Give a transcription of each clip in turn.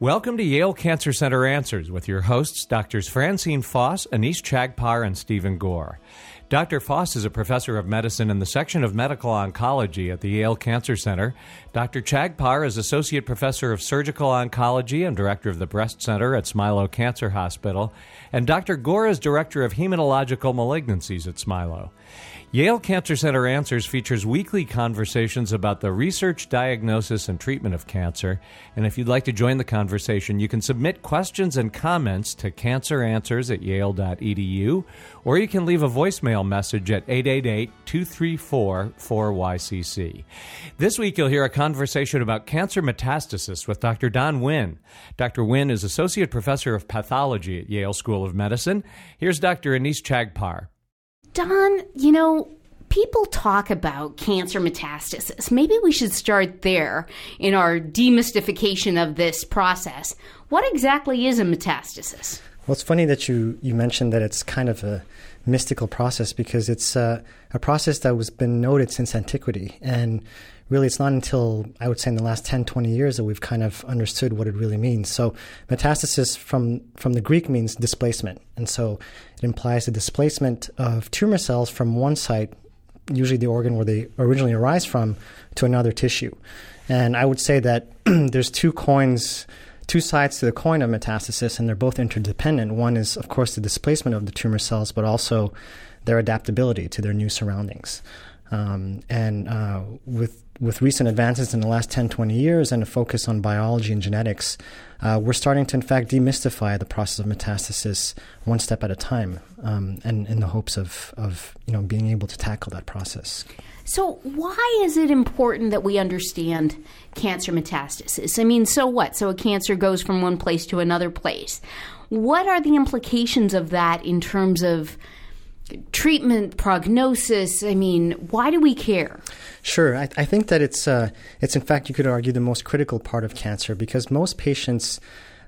Welcome to Yale Cancer Center Answers with your hosts, Doctors Francine Foss, Anees Chagpar, and Stephen Gore. Dr. Foss is a professor of medicine in the section of medical oncology at the Yale Cancer Center. Dr. Chagpar is associate professor of surgical oncology and director of the breast center at Smilow Cancer Hospital. And Dr. Gore is director of hematological malignancies at Smilow. Yale Cancer Center Answers features weekly conversations about the research, diagnosis, and treatment of cancer. And if you'd like to join the conversation, you can submit questions and comments to canceranswers at yale.edu, or you can leave a voicemail message at 888 234 4YCC. This week, you'll hear a conversation about cancer metastasis with Dr. Don Nguyen. Dr. Nguyen is Associate Professor of Pathology at Yale School of Medicine. Here's Dr. Anees Chagpar. Don, you know, people talk about cancer metastasis. Maybe we should start there in our demystification of this process. What exactly is a metastasis? Well, it's funny that you, you mentioned that it's kind of a mystical process because it's uh, a process that was been noted since antiquity. And really, it's not until I would say in the last 10, 20 years that we've kind of understood what it really means. So, metastasis from, from the Greek means displacement. And so it implies the displacement of tumor cells from one site, usually the organ where they originally arise from, to another tissue. And I would say that there's two coins two sides to the coin of metastasis, and they're both interdependent. One is, of course, the displacement of the tumor cells, but also their adaptability to their new surroundings. Um, and uh, with with recent advances in the last 10, 20 years and a focus on biology and genetics, uh, we're starting to, in fact, demystify the process of metastasis one step at a time, um, and in the hopes of, of you know being able to tackle that process. So, why is it important that we understand cancer metastasis? I mean, so what? So, a cancer goes from one place to another place. What are the implications of that in terms of treatment, prognosis? I mean, why do we care? Sure, I, I think that it's uh, it's in fact you could argue the most critical part of cancer because most patients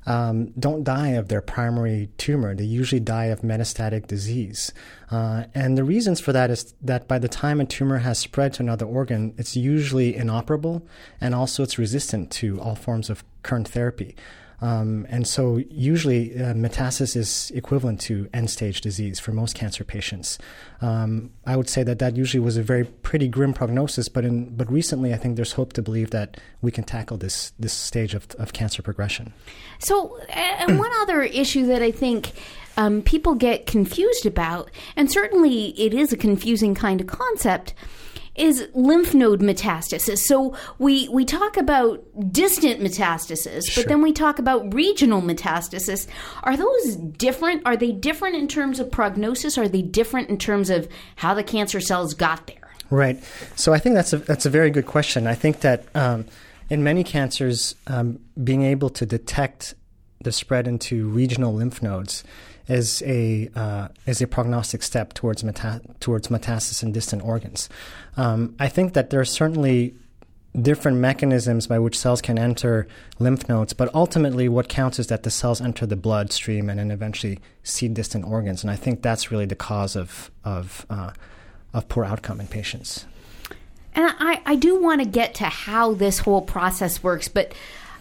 um, don't die of their primary tumor. They usually die of metastatic disease. Uh, and the reasons for that is that by the time a tumor has spread to another organ, it's usually inoperable and also it's resistant to all forms of current therapy. Um, and so, usually, uh, metastasis is equivalent to end stage disease for most cancer patients. Um, I would say that that usually was a very pretty grim prognosis, but in, but recently, I think there's hope to believe that we can tackle this this stage of, of cancer progression. So, and one other issue that I think um, people get confused about, and certainly it is a confusing kind of concept is lymph node metastasis. So we we talk about distant metastasis, sure. but then we talk about regional metastasis. Are those different? Are they different in terms of prognosis? Are they different in terms of how the cancer cells got there? Right. So I think that's a that's a very good question. I think that um, in many cancers, um, being able to detect the spread into regional lymph nodes is a uh, is a prognostic step towards meta- towards metastasis in distant organs. Um, I think that there are certainly different mechanisms by which cells can enter lymph nodes, but ultimately what counts is that the cells enter the bloodstream and then eventually see distant organs, and I think that's really the cause of of uh, of poor outcome in patients. And I, I do want to get to how this whole process works, but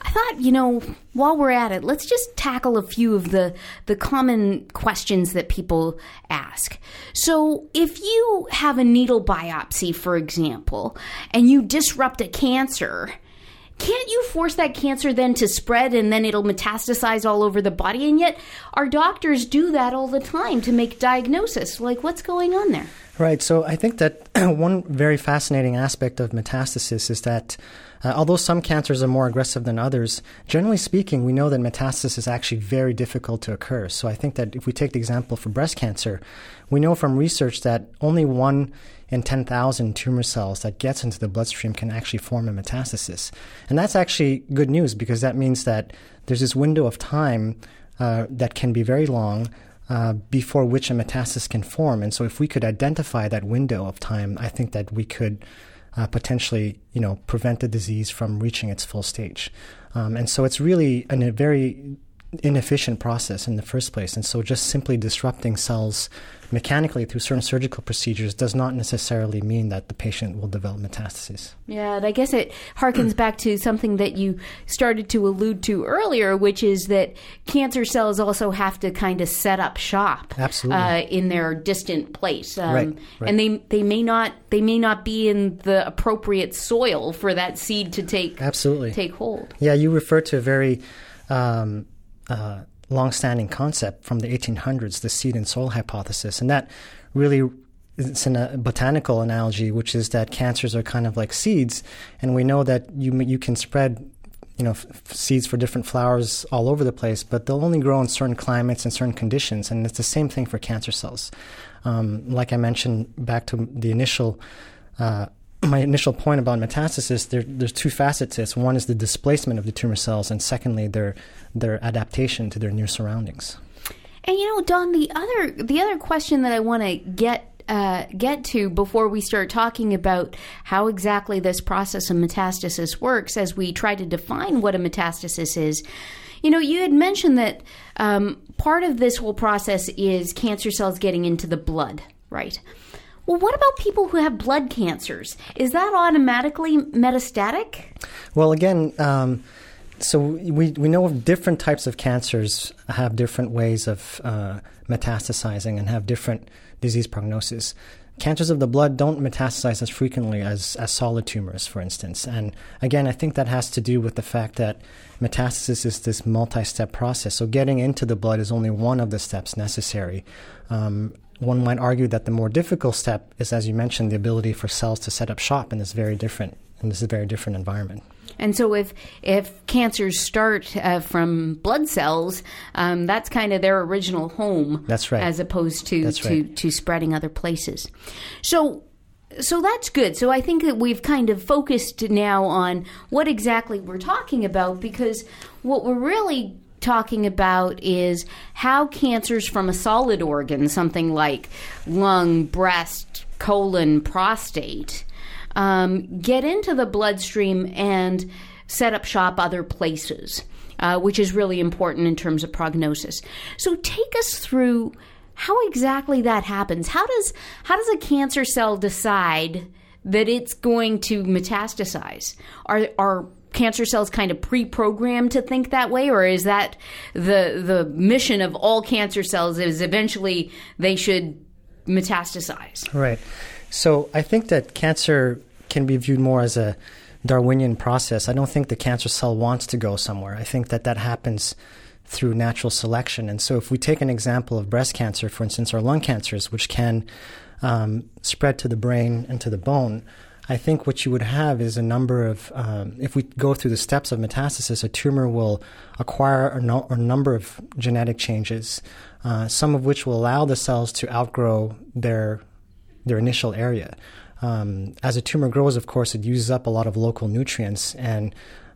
I thought, you know, while we're at it, let's just tackle a few of the, the common questions that people ask. So, if you have a needle biopsy, for example, and you disrupt a cancer, can't you force that cancer then to spread and then it'll metastasize all over the body? And yet, our doctors do that all the time to make diagnosis. Like, what's going on there? Right. So, I think that one very fascinating aspect of metastasis is that uh, although some cancers are more aggressive than others, generally speaking, we know that metastasis is actually very difficult to occur. So I think that if we take the example for breast cancer, we know from research that only one in 10,000 tumor cells that gets into the bloodstream can actually form a metastasis. And that's actually good news because that means that there's this window of time uh, that can be very long uh, before which a metastasis can form. And so, if we could identify that window of time, I think that we could uh, potentially, you know, prevent the disease from reaching its full stage. Um, and so it's really an, a very inefficient process in the first place. And so just simply disrupting cells mechanically through certain surgical procedures does not necessarily mean that the patient will develop metastases. Yeah, and I guess it harkens back to something that you started to allude to earlier, which is that cancer cells also have to kind of set up shop Absolutely. Uh, in their distant place, um, Right, right. and they they may not they may not be in the appropriate soil for that seed to take Absolutely. take hold. Yeah, you refer to a very um, uh, long-standing concept from the 1800s, the seed and soil hypothesis, and that really it's in a botanical analogy, which is that cancers are kind of like seeds, and we know that you you can spread. You know, f- seeds for different flowers all over the place, but they'll only grow in certain climates and certain conditions, and it's the same thing for cancer cells. Um, like I mentioned back to the initial uh, my initial point about metastasis, there, there's two facets to this. One is the displacement of the tumor cells, and secondly, their their adaptation to their new surroundings. And you know, Don, the other the other question that I want to get uh, get to before we start talking about how exactly this process of metastasis works, as we try to define what a metastasis is. You know, you had mentioned that um, part of this whole process is cancer cells getting into the blood, right? Well, what about people who have blood cancers? Is that automatically metastatic? Well, again, um, so we we know different types of cancers have different ways of uh, metastasizing and have different disease prognosis. Cancers of the blood don't metastasize as frequently as, as solid tumors, for instance. And again, I think that has to do with the fact that metastasis is this multi step process. So getting into the blood is only one of the steps necessary. Um, one might argue that the more difficult step is, as you mentioned, the ability for cells to set up shop in this very different in this very different environment. And so, if if cancers start uh, from blood cells, um, that's kind of their original home. That's right. As opposed to to, to spreading other places. So. So that's good. So I think that we've kind of focused now on what exactly we're talking about because what we're really talking about is how cancers from a solid organ, something like lung, breast, colon, prostate, um, get into the bloodstream and set up shop other places, uh, which is really important in terms of prognosis. So take us through how exactly that happens. How does how does a cancer cell decide that it's going to metastasize? Are are cancer cells kind of pre-programmed to think that way or is that the the mission of all cancer cells is eventually they should metastasize Right. So I think that cancer can be viewed more as a Darwinian process. I don't think the cancer cell wants to go somewhere. I think that that happens through natural selection. And so if we take an example of breast cancer, for instance, or lung cancers, which can um, spread to the brain and to the bone, I think what you would have is a number of, um, if we go through the steps of metastasis, a tumor will acquire a, no, a number of genetic changes, uh, some of which will allow the cells to outgrow their their initial area. Um, as a tumor grows, of course, it uses up a lot of local nutrients, and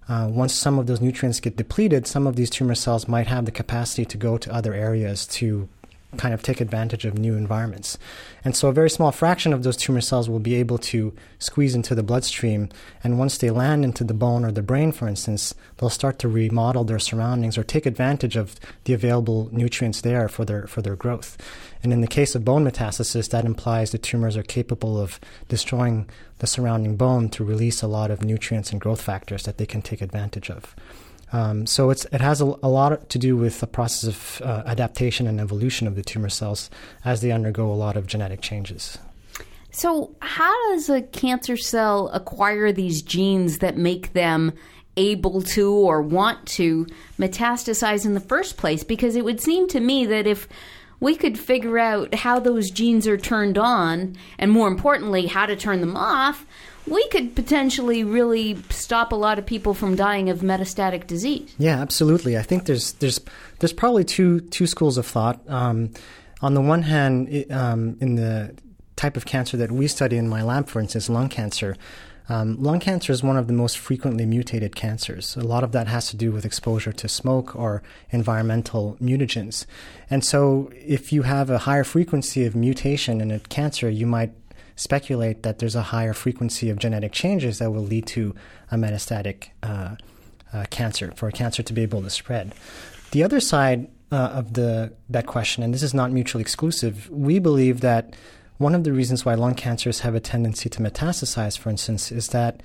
uh, once some of those nutrients get depleted, some of these tumor cells might have the capacity to go to other areas to kind of take advantage of new environments. And so a very small fraction of those tumor cells will be able to squeeze into the bloodstream. And once they land into the bone or the brain, for instance, they'll start to remodel their surroundings or take advantage of the available nutrients there for their, for their growth. And in the case of bone metastasis, that implies the tumors are capable of destroying the surrounding bone to release a lot of nutrients and growth factors that they can take advantage of. Um, so it's, it has a, a, lot to do with the process of uh, adaptation and evolution of the tumor cells as they undergo a lot of genetic changes. So, how does a cancer cell acquire these genes that make them able to or want to metastasize in the first place? Because it would seem to me that if we could figure out how those genes are turned on, and more importantly, how to turn them off, we could potentially really stop a lot of people from dying of metastatic disease. Yeah, absolutely. I think there's there's there's probably two two schools of thought. Um, on the one hand, it, um, in the type of cancer that we study in my lab, for instance, lung cancer. Um, lung cancer is one of the most frequently mutated cancers. A lot of that has to do with exposure to smoke or environmental mutagens. And so, if you have a higher frequency of mutation in a cancer, you might speculate that there's a higher frequency of genetic changes that will lead to a metastatic uh, uh, cancer, for a cancer to be able to spread. the other side uh, of the that question, and this is not mutually exclusive, we believe that one of the reasons why lung cancers have a tendency to metastasize, for instance, is that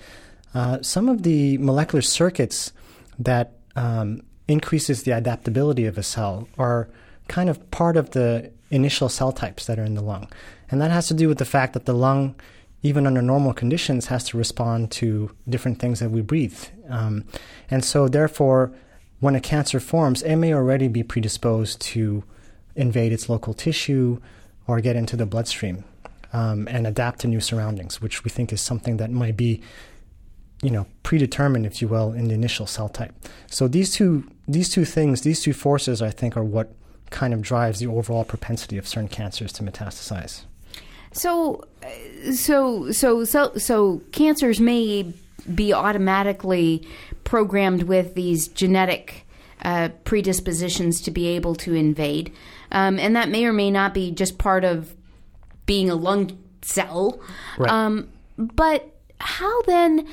uh, some of the molecular circuits that um, increases the adaptability of a cell are kind of part of the initial cell types that are in the lung. And that has to do with the fact that the lung, even under normal conditions, has to respond to different things that we breathe. Um, and so, therefore, when a cancer forms, it may already be predisposed to invade its local tissue or get into the bloodstream um, and adapt to new surroundings, which we think is something that might be you know predetermined if you will in the initial cell type so these two these two things these two forces i think are what kind of drives the overall propensity of certain cancers to metastasize so so so so so cancers may be automatically programmed with these genetic uh, predispositions to be able to invade um, and that may or may not be just part of being a lung cell right. um, but how then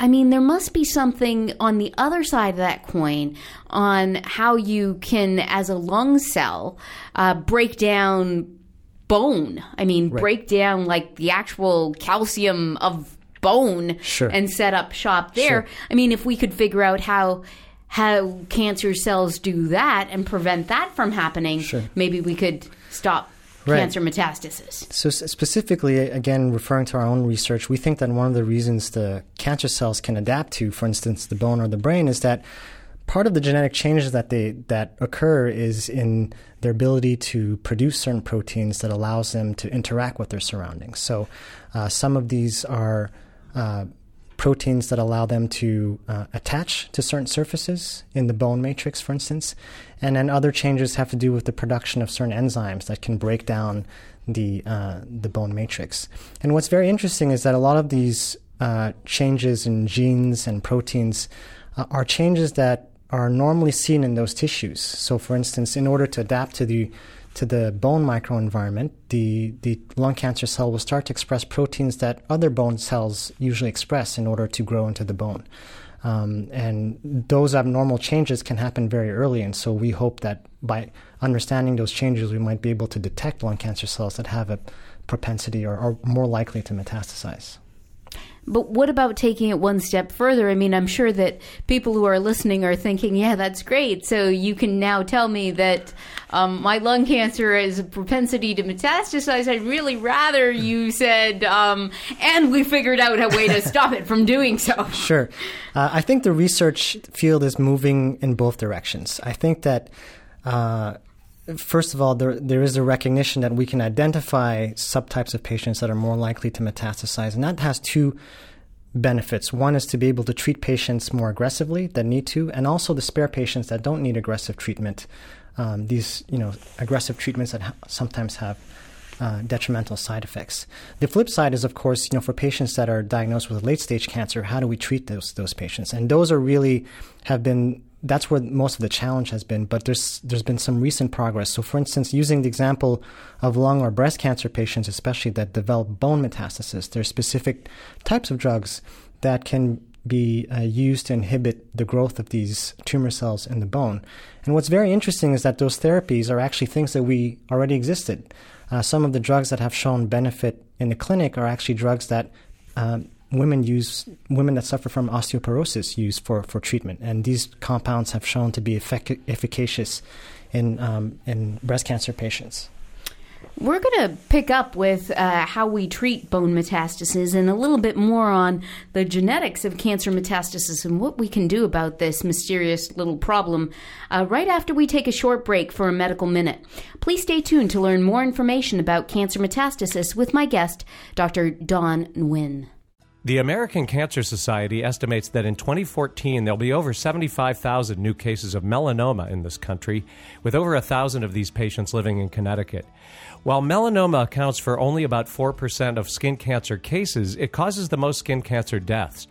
I mean, there must be something on the other side of that coin on how you can, as a lung cell, uh, break down bone. I mean, right. break down like the actual calcium of bone sure. and set up shop there. Sure. I mean, if we could figure out how how cancer cells do that and prevent that from happening, sure. maybe we could stop right. cancer metastasis. So, specifically, again, referring to our own research, we think that one of the reasons the cancer cells can adapt to, for instance, the bone or the brain, is that part of the genetic changes that they that occur is in their ability to produce certain proteins that allows them to interact with their surroundings. So, uh, some of these are uh, proteins that allow them to uh, attach to certain surfaces in the bone matrix, for instance. And then other changes have to do with the production of certain enzymes that can break down the, uh, the bone matrix. And what's very interesting is that a lot of these uh, changes in genes and proteins uh, are changes that are normally seen in those tissues. So, for instance, in order to adapt to the to the bone microenvironment, the, the lung cancer cell will start to express proteins that other bone cells usually express in order to grow into the bone. Um, and those abnormal changes can happen very early. And so we hope that by understanding those changes, we might be able to detect lung cancer cells that have a propensity or are more likely to metastasize. But what about taking it one step further? I mean, I'm sure that people who are listening are thinking, yeah, that's great. So you can now tell me that um, my lung cancer is a propensity to metastasize. I'd really rather you said, um, and we figured out a way to stop it from doing so. Sure. Uh, I think the research field is moving in both directions. I think that. Uh, first of all, there there is a recognition that we can identify subtypes of patients that are more likely to metastasize, and that has two benefits. One is to be able to treat patients more aggressively that need to, and also to spare patients that don't need aggressive treatment. Um, these, you know, aggressive treatments that ha- sometimes have uh, detrimental side effects. The flip side is, of course, you know, for patients that are diagnosed with late stage cancer, how do we treat those those patients? And those are really have been that's where most of the challenge has been. But there's there's been some recent progress. So, for instance, using the example of lung or breast cancer patients, especially that develop bone metastasis, there's specific types of drugs that can be uh, used to inhibit the growth of these tumor cells in the bone. And what's very interesting is that those therapies are actually things that we already existed. Uh, some of the drugs that have shown benefit in the clinic are actually drugs that um, women use women that suffer from osteoporosis use for, for treatment, and these compounds have shown to be efficacious in um, in breast cancer patients. We're going to pick up with uh, how we treat bone metastasis and a little bit more on the genetics of cancer metastasis and what we can do about this mysterious little problem uh, right after we take a short break for a medical minute. Please stay tuned to learn more information about cancer metastasis with my guest, Dr. Don Nguyen. The American Cancer Society estimates that in 2014 there'll be over 75,000 new cases of melanoma in this country, with over a thousand of these patients living in Connecticut. While melanoma accounts for only about 4% of skin cancer cases, it causes the most skin cancer deaths.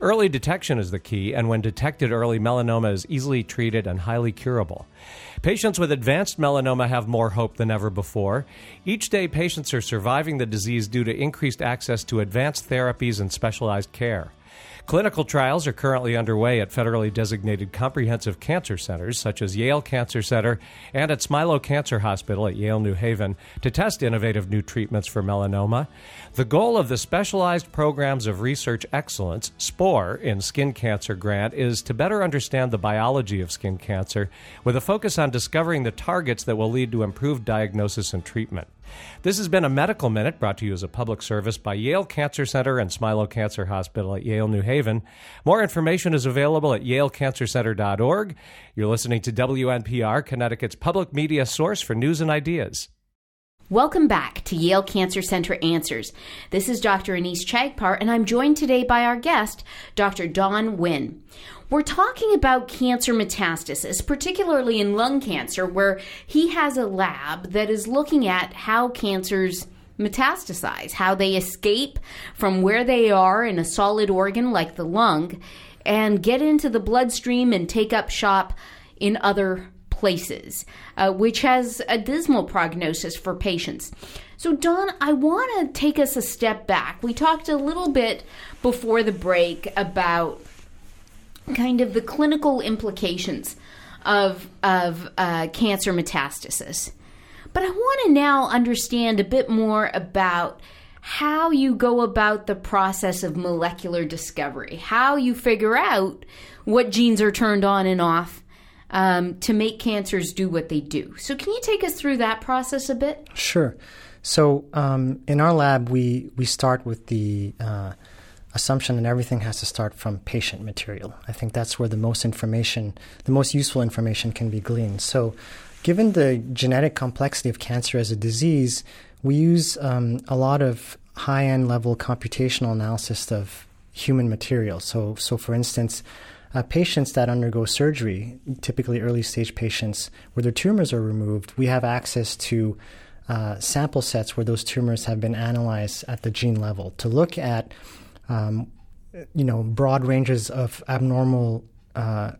Early detection is the key, and when detected early, melanoma is easily treated and highly curable. Patients with advanced melanoma have more hope than ever before. Each day, patients are surviving the disease due to increased access to advanced therapies and specialized care. Clinical trials are currently underway at federally designated comprehensive cancer centers such as Yale Cancer Center and at Smilow Cancer Hospital at Yale New Haven to test innovative new treatments for melanoma. The goal of the Specialized Programs of Research Excellence, SPORE, in skin cancer grant is to better understand the biology of skin cancer with a focus on discovering the targets that will lead to improved diagnosis and treatment. This has been a Medical Minute brought to you as a public service by Yale Cancer Center and Smilow Cancer Hospital at Yale New Haven. More information is available at yalecancercenter.org. You're listening to WNPR, Connecticut's public media source for news and ideas. Welcome back to Yale Cancer Center Answers. This is Dr. Anees Chagpar, and I'm joined today by our guest, Dr. Don Nguyen. We're talking about cancer metastasis, particularly in lung cancer, where he has a lab that is looking at how cancers metastasize, how they escape from where they are in a solid organ like the lung and get into the bloodstream and take up shop in other places, uh, which has a dismal prognosis for patients. So, Don, I want to take us a step back. We talked a little bit before the break about kind of the clinical implications of, of uh, cancer metastasis. But I want to now understand a bit more about how you go about the process of molecular discovery, how you figure out what genes are turned on and off um, to make cancers do what they do. So, can you take us through that process a bit? Sure. So, um, in our lab, we, we start with the uh, assumption that everything has to start from patient material. I think that's where the most information, the most useful information can be gleaned. So, given the genetic complexity of cancer as a disease, we use um, a lot of high end level computational analysis of human material. So, so for instance, uh, patients that undergo surgery, typically early stage patients where their tumors are removed, we have access to uh, sample sets where those tumors have been analyzed at the gene level to look at, um, you know, broad ranges of abnormal uh,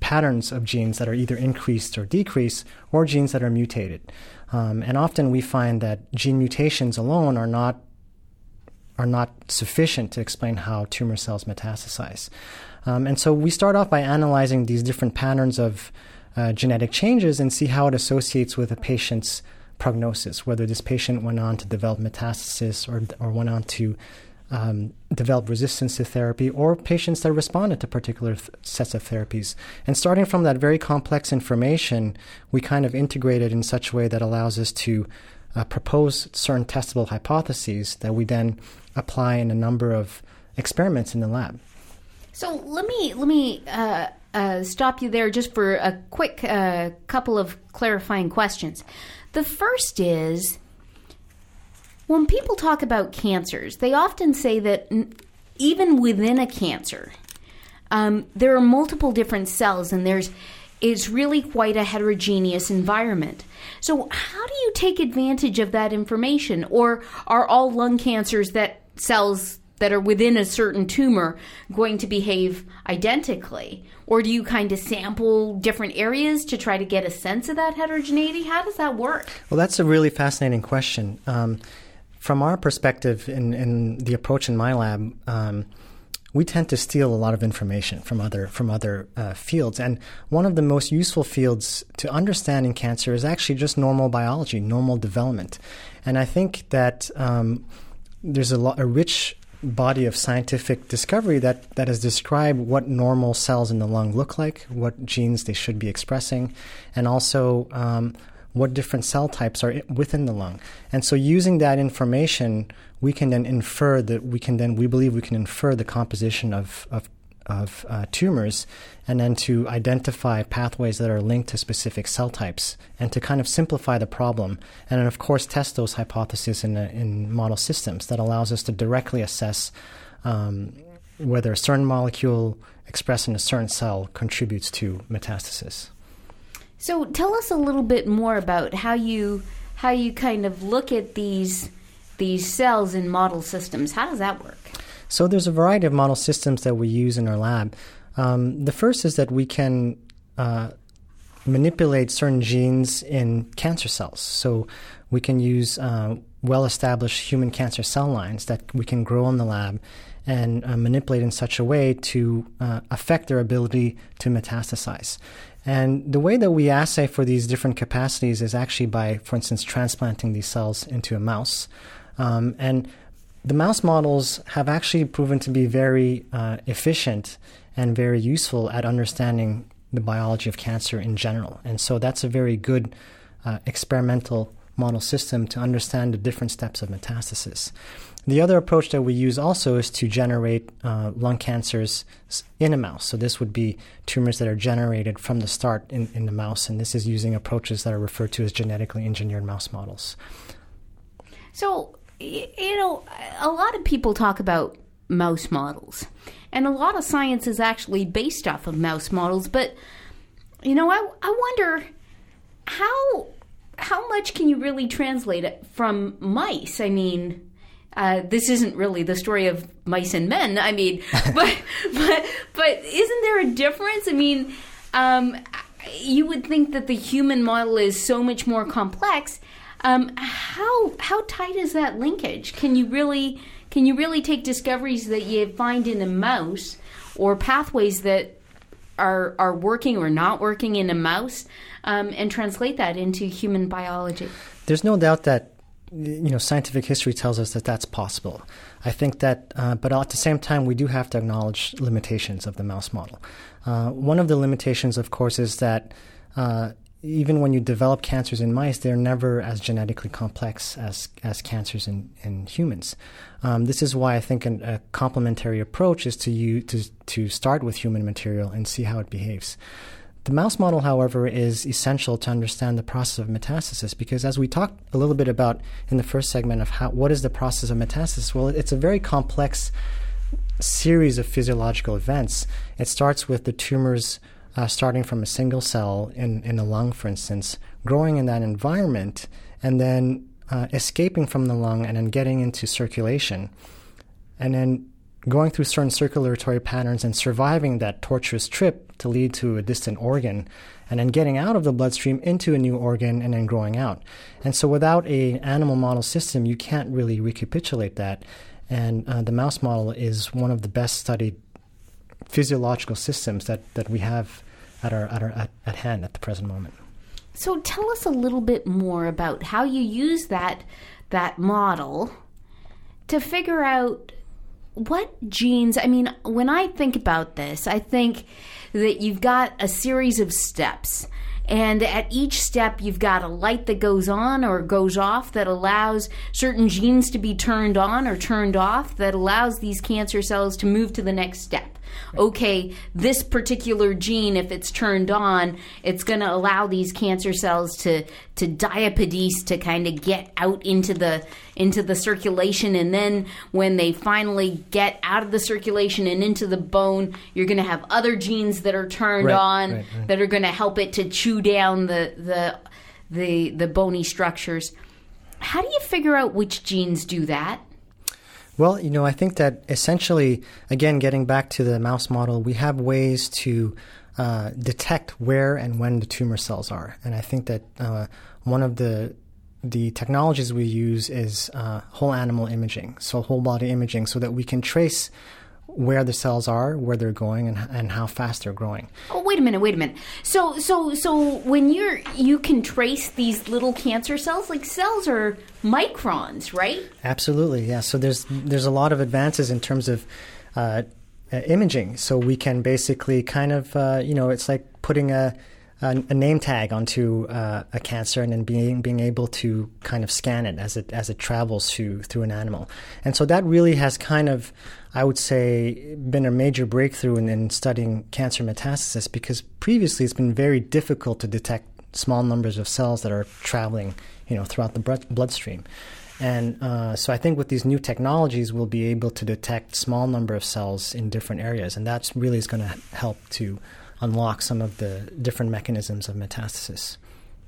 patterns of genes that are either increased or decreased, or genes that are mutated. Um, and often we find that gene mutations alone are not are not sufficient to explain how tumor cells metastasize. Um, and so we start off by analyzing these different patterns of uh, genetic changes and see how it associates with a patient's prognosis, whether this patient went on to develop metastasis or, or went on to um, develop resistance to therapy, or patients that responded to particular th- sets of therapies. And starting from that very complex information, we kind of integrate it in such a way that allows us to uh, propose certain testable hypotheses that we then apply in a number of experiments in the lab. So let me let me uh, uh, stop you there just for a quick uh, couple of clarifying questions. The first is when people talk about cancers, they often say that even within a cancer, um, there are multiple different cells, and there's it's really quite a heterogeneous environment. So, how do you take advantage of that information? Or are all lung cancers that cells that are within a certain tumor going to behave identically? Or do you kind of sample different areas to try to get a sense of that heterogeneity? How does that work? Well, that's a really fascinating question. Um, from our perspective, in, in, the approach in my lab, um, we tend to steal a lot of information from other from other uh, fields, and one of the most useful fields to understanding cancer is actually just normal biology, normal development, and I think that um, there's a, lot, a rich body of scientific discovery that, that has described what normal cells in the lung look like, what genes they should be expressing, and also um, what different cell types are within the lung. And so, using that information, we can then infer that we can then we believe we can infer the composition of of of uh, tumors and then to identify pathways that are linked to specific cell types and to kind of simplify the problem. And then, of course, test those hypotheses in, a, in model systems that allows us to directly assess um, whether a certain molecule expressed in a certain cell contributes to metastasis. So, tell us a little bit more about how you how you kind of look at these these cells in model systems. How does that work? So there's a variety of model systems that we use in our lab. Um, the first is that we can uh, manipulate certain genes in cancer cells. So we can use uh, well established human cancer cell lines that we can grow in the lab and uh, manipulate in such a way to uh, affect their ability to metastasize. And the way that we assay for these different capacities is actually by, for instance, transplanting these cells into a mouse. Um, and the mouse models have actually proven to be very uh, efficient and very useful at understanding the biology of cancer in general. And so that's a very good uh, experimental model system to understand the different steps of metastasis. The other approach that we use also is to generate uh, lung cancers in a mouse. So this would be tumors that are generated from the start in, in the mouse, and this is using approaches that are referred to as genetically engineered mouse models. So, you know, a lot of people talk about mouse models, and a lot of science is actually based off of mouse models. But you know, I I wonder how how much can you really translate it from mice? I mean, uh, this isn't really the story of mice and men. I mean, but but but isn't there a difference? I mean, um, you would think that the human model is so much more complex. Um, how how tight is that linkage? Can you really can you really take discoveries that you find in a mouse or pathways that are are working or not working in a mouse um, and translate that into human biology? There's no doubt that you know, scientific history tells us that that's possible. I think that, uh, but at the same time, we do have to acknowledge limitations of the mouse model. Uh, one of the limitations, of course, is that uh, even when you develop cancers in mice, they're never as genetically complex as as cancers in, in humans. Um, this is why I think an, a complementary approach is to to to start with human material and see how it behaves. The mouse model, however, is essential to understand the process of metastasis because, as we talked a little bit about in the first segment of how, what is the process of metastasis, well, it's a very complex series of physiological events. It starts with the tumors uh, starting from a single cell in, in the lung, for instance, growing in that environment, and then uh, escaping from the lung and then getting into circulation. And then going through certain circulatory patterns and surviving that torturous trip to lead to a distant organ and then getting out of the bloodstream into a new organ and then growing out. And so without a animal model system, you can't really recapitulate that. And uh, the mouse model is one of the best studied physiological systems that, that we have at, our, at, our, at, at hand at the present moment. So tell us a little bit more about how you use that that model to figure out what genes i mean when i think about this i think that you've got a series of steps and at each step you've got a light that goes on or goes off that allows certain genes to be turned on or turned off that allows these cancer cells to move to the next step okay, this particular gene, if it's turned on, it's going to allow these cancer cells to to diapedese to kind of get out into the into the circulation, and then when they finally get out of the circulation and into the bone, you're going to have other genes that are turned right, on right, right. that are going to help it to chew down the the the the bony structures. How do you figure out which genes do that? Well, you know, I think that essentially, again, getting back to the mouse model, we have ways to uh, detect where and when the tumor cells are, and I think that uh, one of the the technologies we use is uh, whole animal imaging, so whole body imaging, so that we can trace where the cells are, where they're going, and, and how fast they're growing. Oh, wait a minute, wait a minute. So, so, so when you're you can trace these little cancer cells, like cells are microns, right? Absolutely, yeah. So there's there's a lot of advances in terms of. Uh, uh, imaging, so we can basically kind of, uh, you know, it's like putting a a, a name tag onto uh, a cancer and then being being able to kind of scan it as it as it travels through through an animal. And so that really has kind of, I would say, been a major breakthrough in, in studying cancer metastasis because previously it's been very difficult to detect small numbers of cells that are traveling, you know, throughout the bloodstream. And uh, so I think with these new technologies, we'll be able to detect small number of cells in different areas, and that's really is going to help to unlock some of the different mechanisms of metastasis.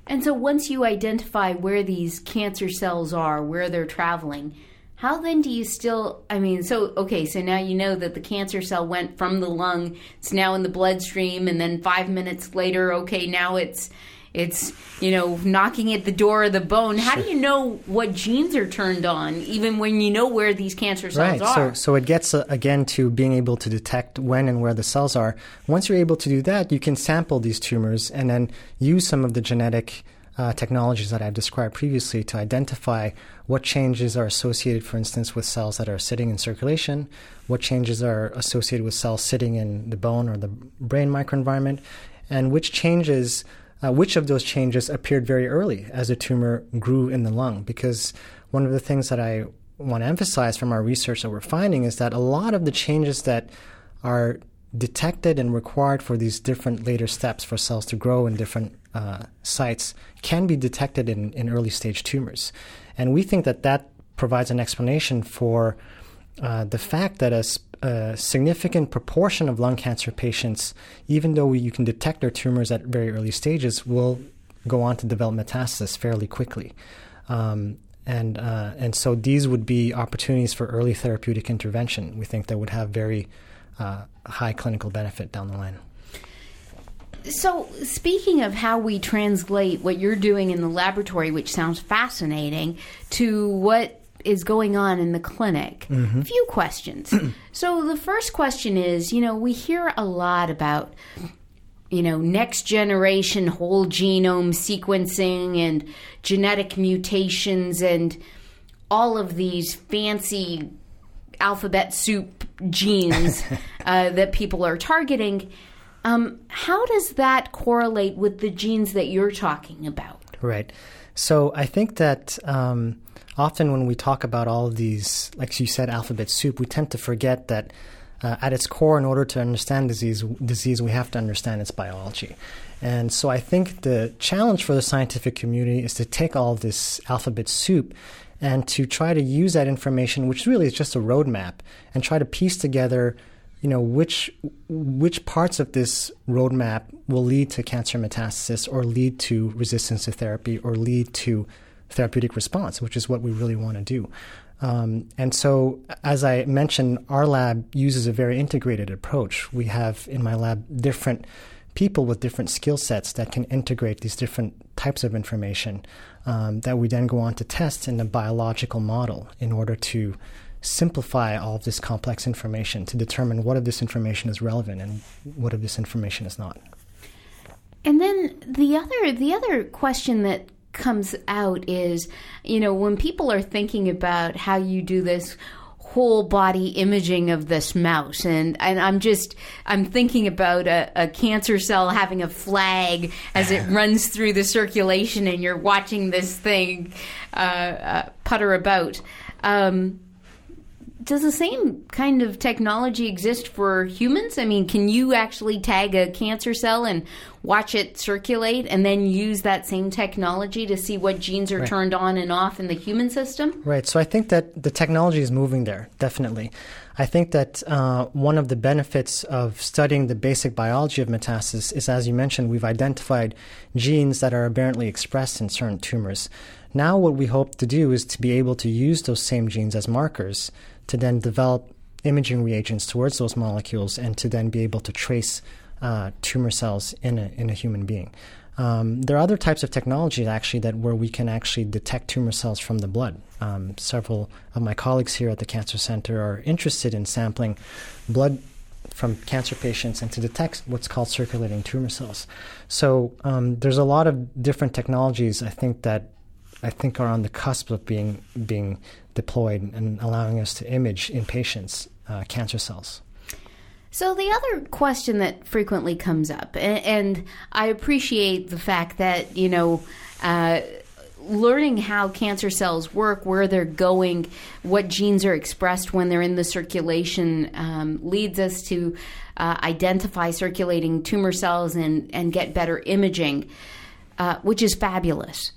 And so once you identify where these cancer cells are, where they're traveling, how then do you still I mean, so okay, so now you know that the cancer cell went from the lung, it's now in the bloodstream and then 5 minutes later, okay, now it's it's you know knocking at the door of the bone. How do you know what genes are turned on, even when you know where these cancer cells right. are? So, so it gets uh, again to being able to detect when and where the cells are. Once you're able to do that, you can sample these tumors and then use some of the genetic uh, technologies that I've described previously to identify what changes are associated, for instance, with cells that are sitting in circulation, what changes are associated with cells sitting in the bone or the brain microenvironment, and which changes, uh, which of those changes appeared very early as the tumor grew in the lung. Because one of the things that I want to emphasize from our research that we're finding is that a lot of the changes that are detected and required for these different later steps for cells to grow in different uh, sites can be detected in, in early stage tumors. And we think that that provides an explanation for uh, the fact that a, a, significant proportion of lung cancer patients, even though you can detect their tumors at very early stages, will go on to develop metastasis fairly quickly. Um, and uh, and so these would be opportunities for early therapeutic intervention. We think that would have very uh, high clinical benefit down the line. So, speaking of how we translate what you're doing in the laboratory, which sounds fascinating, to what is going on in the clinic, mm-hmm. a few questions. so, the first question is you know, we hear a lot about, you know, next generation whole genome sequencing and genetic mutations and all of these fancy alphabet soup genes uh, that people are targeting. Um, how does that correlate with the genes that you're talking about? Right. So I think that um, often when we talk about all of these, like you said, alphabet soup, we tend to forget that uh, at its core, in order to understand disease, disease, we have to understand its biology. And so I think the challenge for the scientific community is to take all this alphabet soup and to try to use that information, which really is just a roadmap, and try to piece together you know which which parts of this roadmap will lead to cancer metastasis or lead to resistance to therapy or lead to therapeutic response, which is what we really want to do. Um, and so, as I mentioned, our lab uses a very integrated approach. We have in my lab different people with different skill sets that can integrate these different types of information um, that we then go on to test in a biological model in order to simplify all of this complex information to determine what of this information is relevant and what of this information is not. And then the other the other question that comes out is, you know, when people are thinking about how you do this whole body imaging of this mouse. And, and i'm just i'm thinking about a, a cancer cell having a flag as it runs through the circulation and you're watching this thing uh, uh, putter about. Um, does the same kind of technology exist for humans? I mean, can you actually tag a cancer cell and watch it circulate and then use that same technology to see what genes are right. turned on and off in the human system? Right. So I think that the technology is moving there, definitely. I think that uh, one of the benefits of studying the basic biology of metastasis is, as you mentioned, we've identified genes that are aberrantly expressed in certain tumors. Now, what we hope to do is to be able to use those same genes as markers to then develop imaging reagents towards those molecules and to then be able to trace uh, tumor cells in a, in a human being. Um, there are other types of technologies actually that where we can actually detect tumor cells from the blood. Um, several of my colleagues here at the Cancer Center are interested in sampling blood from cancer patients and to detect what's called circulating tumor cells. So um, there's a lot of different technologies I think that I think are on the cusp of being being deployed and allowing us to image in patients uh, cancer cells. So the other question that frequently comes up, and, I appreciate the fact that you know. Uh, learning how cancer cells work, where they're going, what genes are expressed when they're in the circulation, um, leads us to uh, identify circulating tumor cells and, and get better imaging, uh, which is fabulous.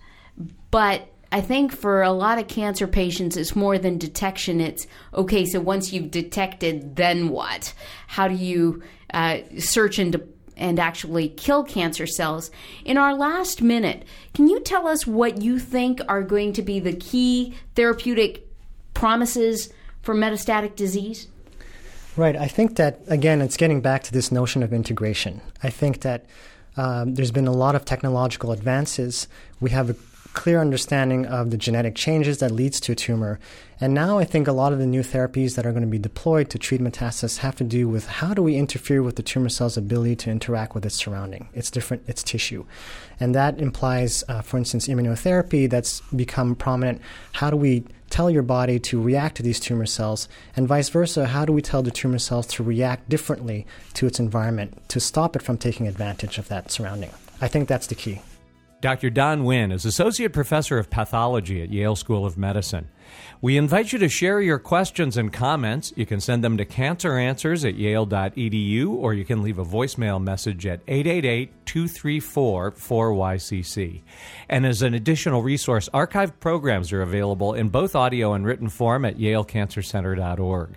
But I think for a lot of cancer patients, it's more than detection. It's okay, so once you've detected, then what? How do you uh, search and, and actually kill cancer cells? In our last minute, can you tell us what you think are going to be the key therapeutic promises for metastatic disease? Right. I think that, again, it's getting back to this notion of integration. I think that um, there's been a lot of technological advances. We have a clear understanding of the genetic changes that leads to a tumor. And now I think a lot of the new therapies that are going to be deployed to treat metastasis have to do with how do we interfere with the tumor cell's ability to interact with its surrounding, its different, its tissue. And that implies, uh, for instance, immunotherapy that's become prominent. How do we tell your body to react to these tumor cells? And vice versa, how do we tell the tumor cells to react differently to its environment to stop it from taking advantage of that surrounding? I think that's the key. Dr. Don Nguyen is Associate Professor of Pathology at Yale School of Medicine. We invite you to share your questions and comments. You can send them to canceranswers at yale.edu or you can leave a voicemail message at 888 234 4YCC. And as an additional resource, archived programs are available in both audio and written form at yalecancercenter.org.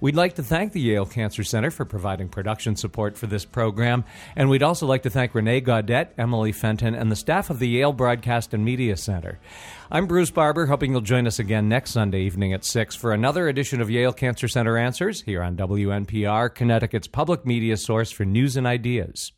We'd like to thank the Yale Cancer Center for providing production support for this program, and we'd also like to thank Renee Gaudet, Emily Fenton, and the staff of the Yale Broadcast and Media Center. I'm Bruce Barber, hoping you'll join us again next Sunday evening at 6 for another edition of Yale Cancer Center Answers here on WNPR, Connecticut's public media source for news and ideas.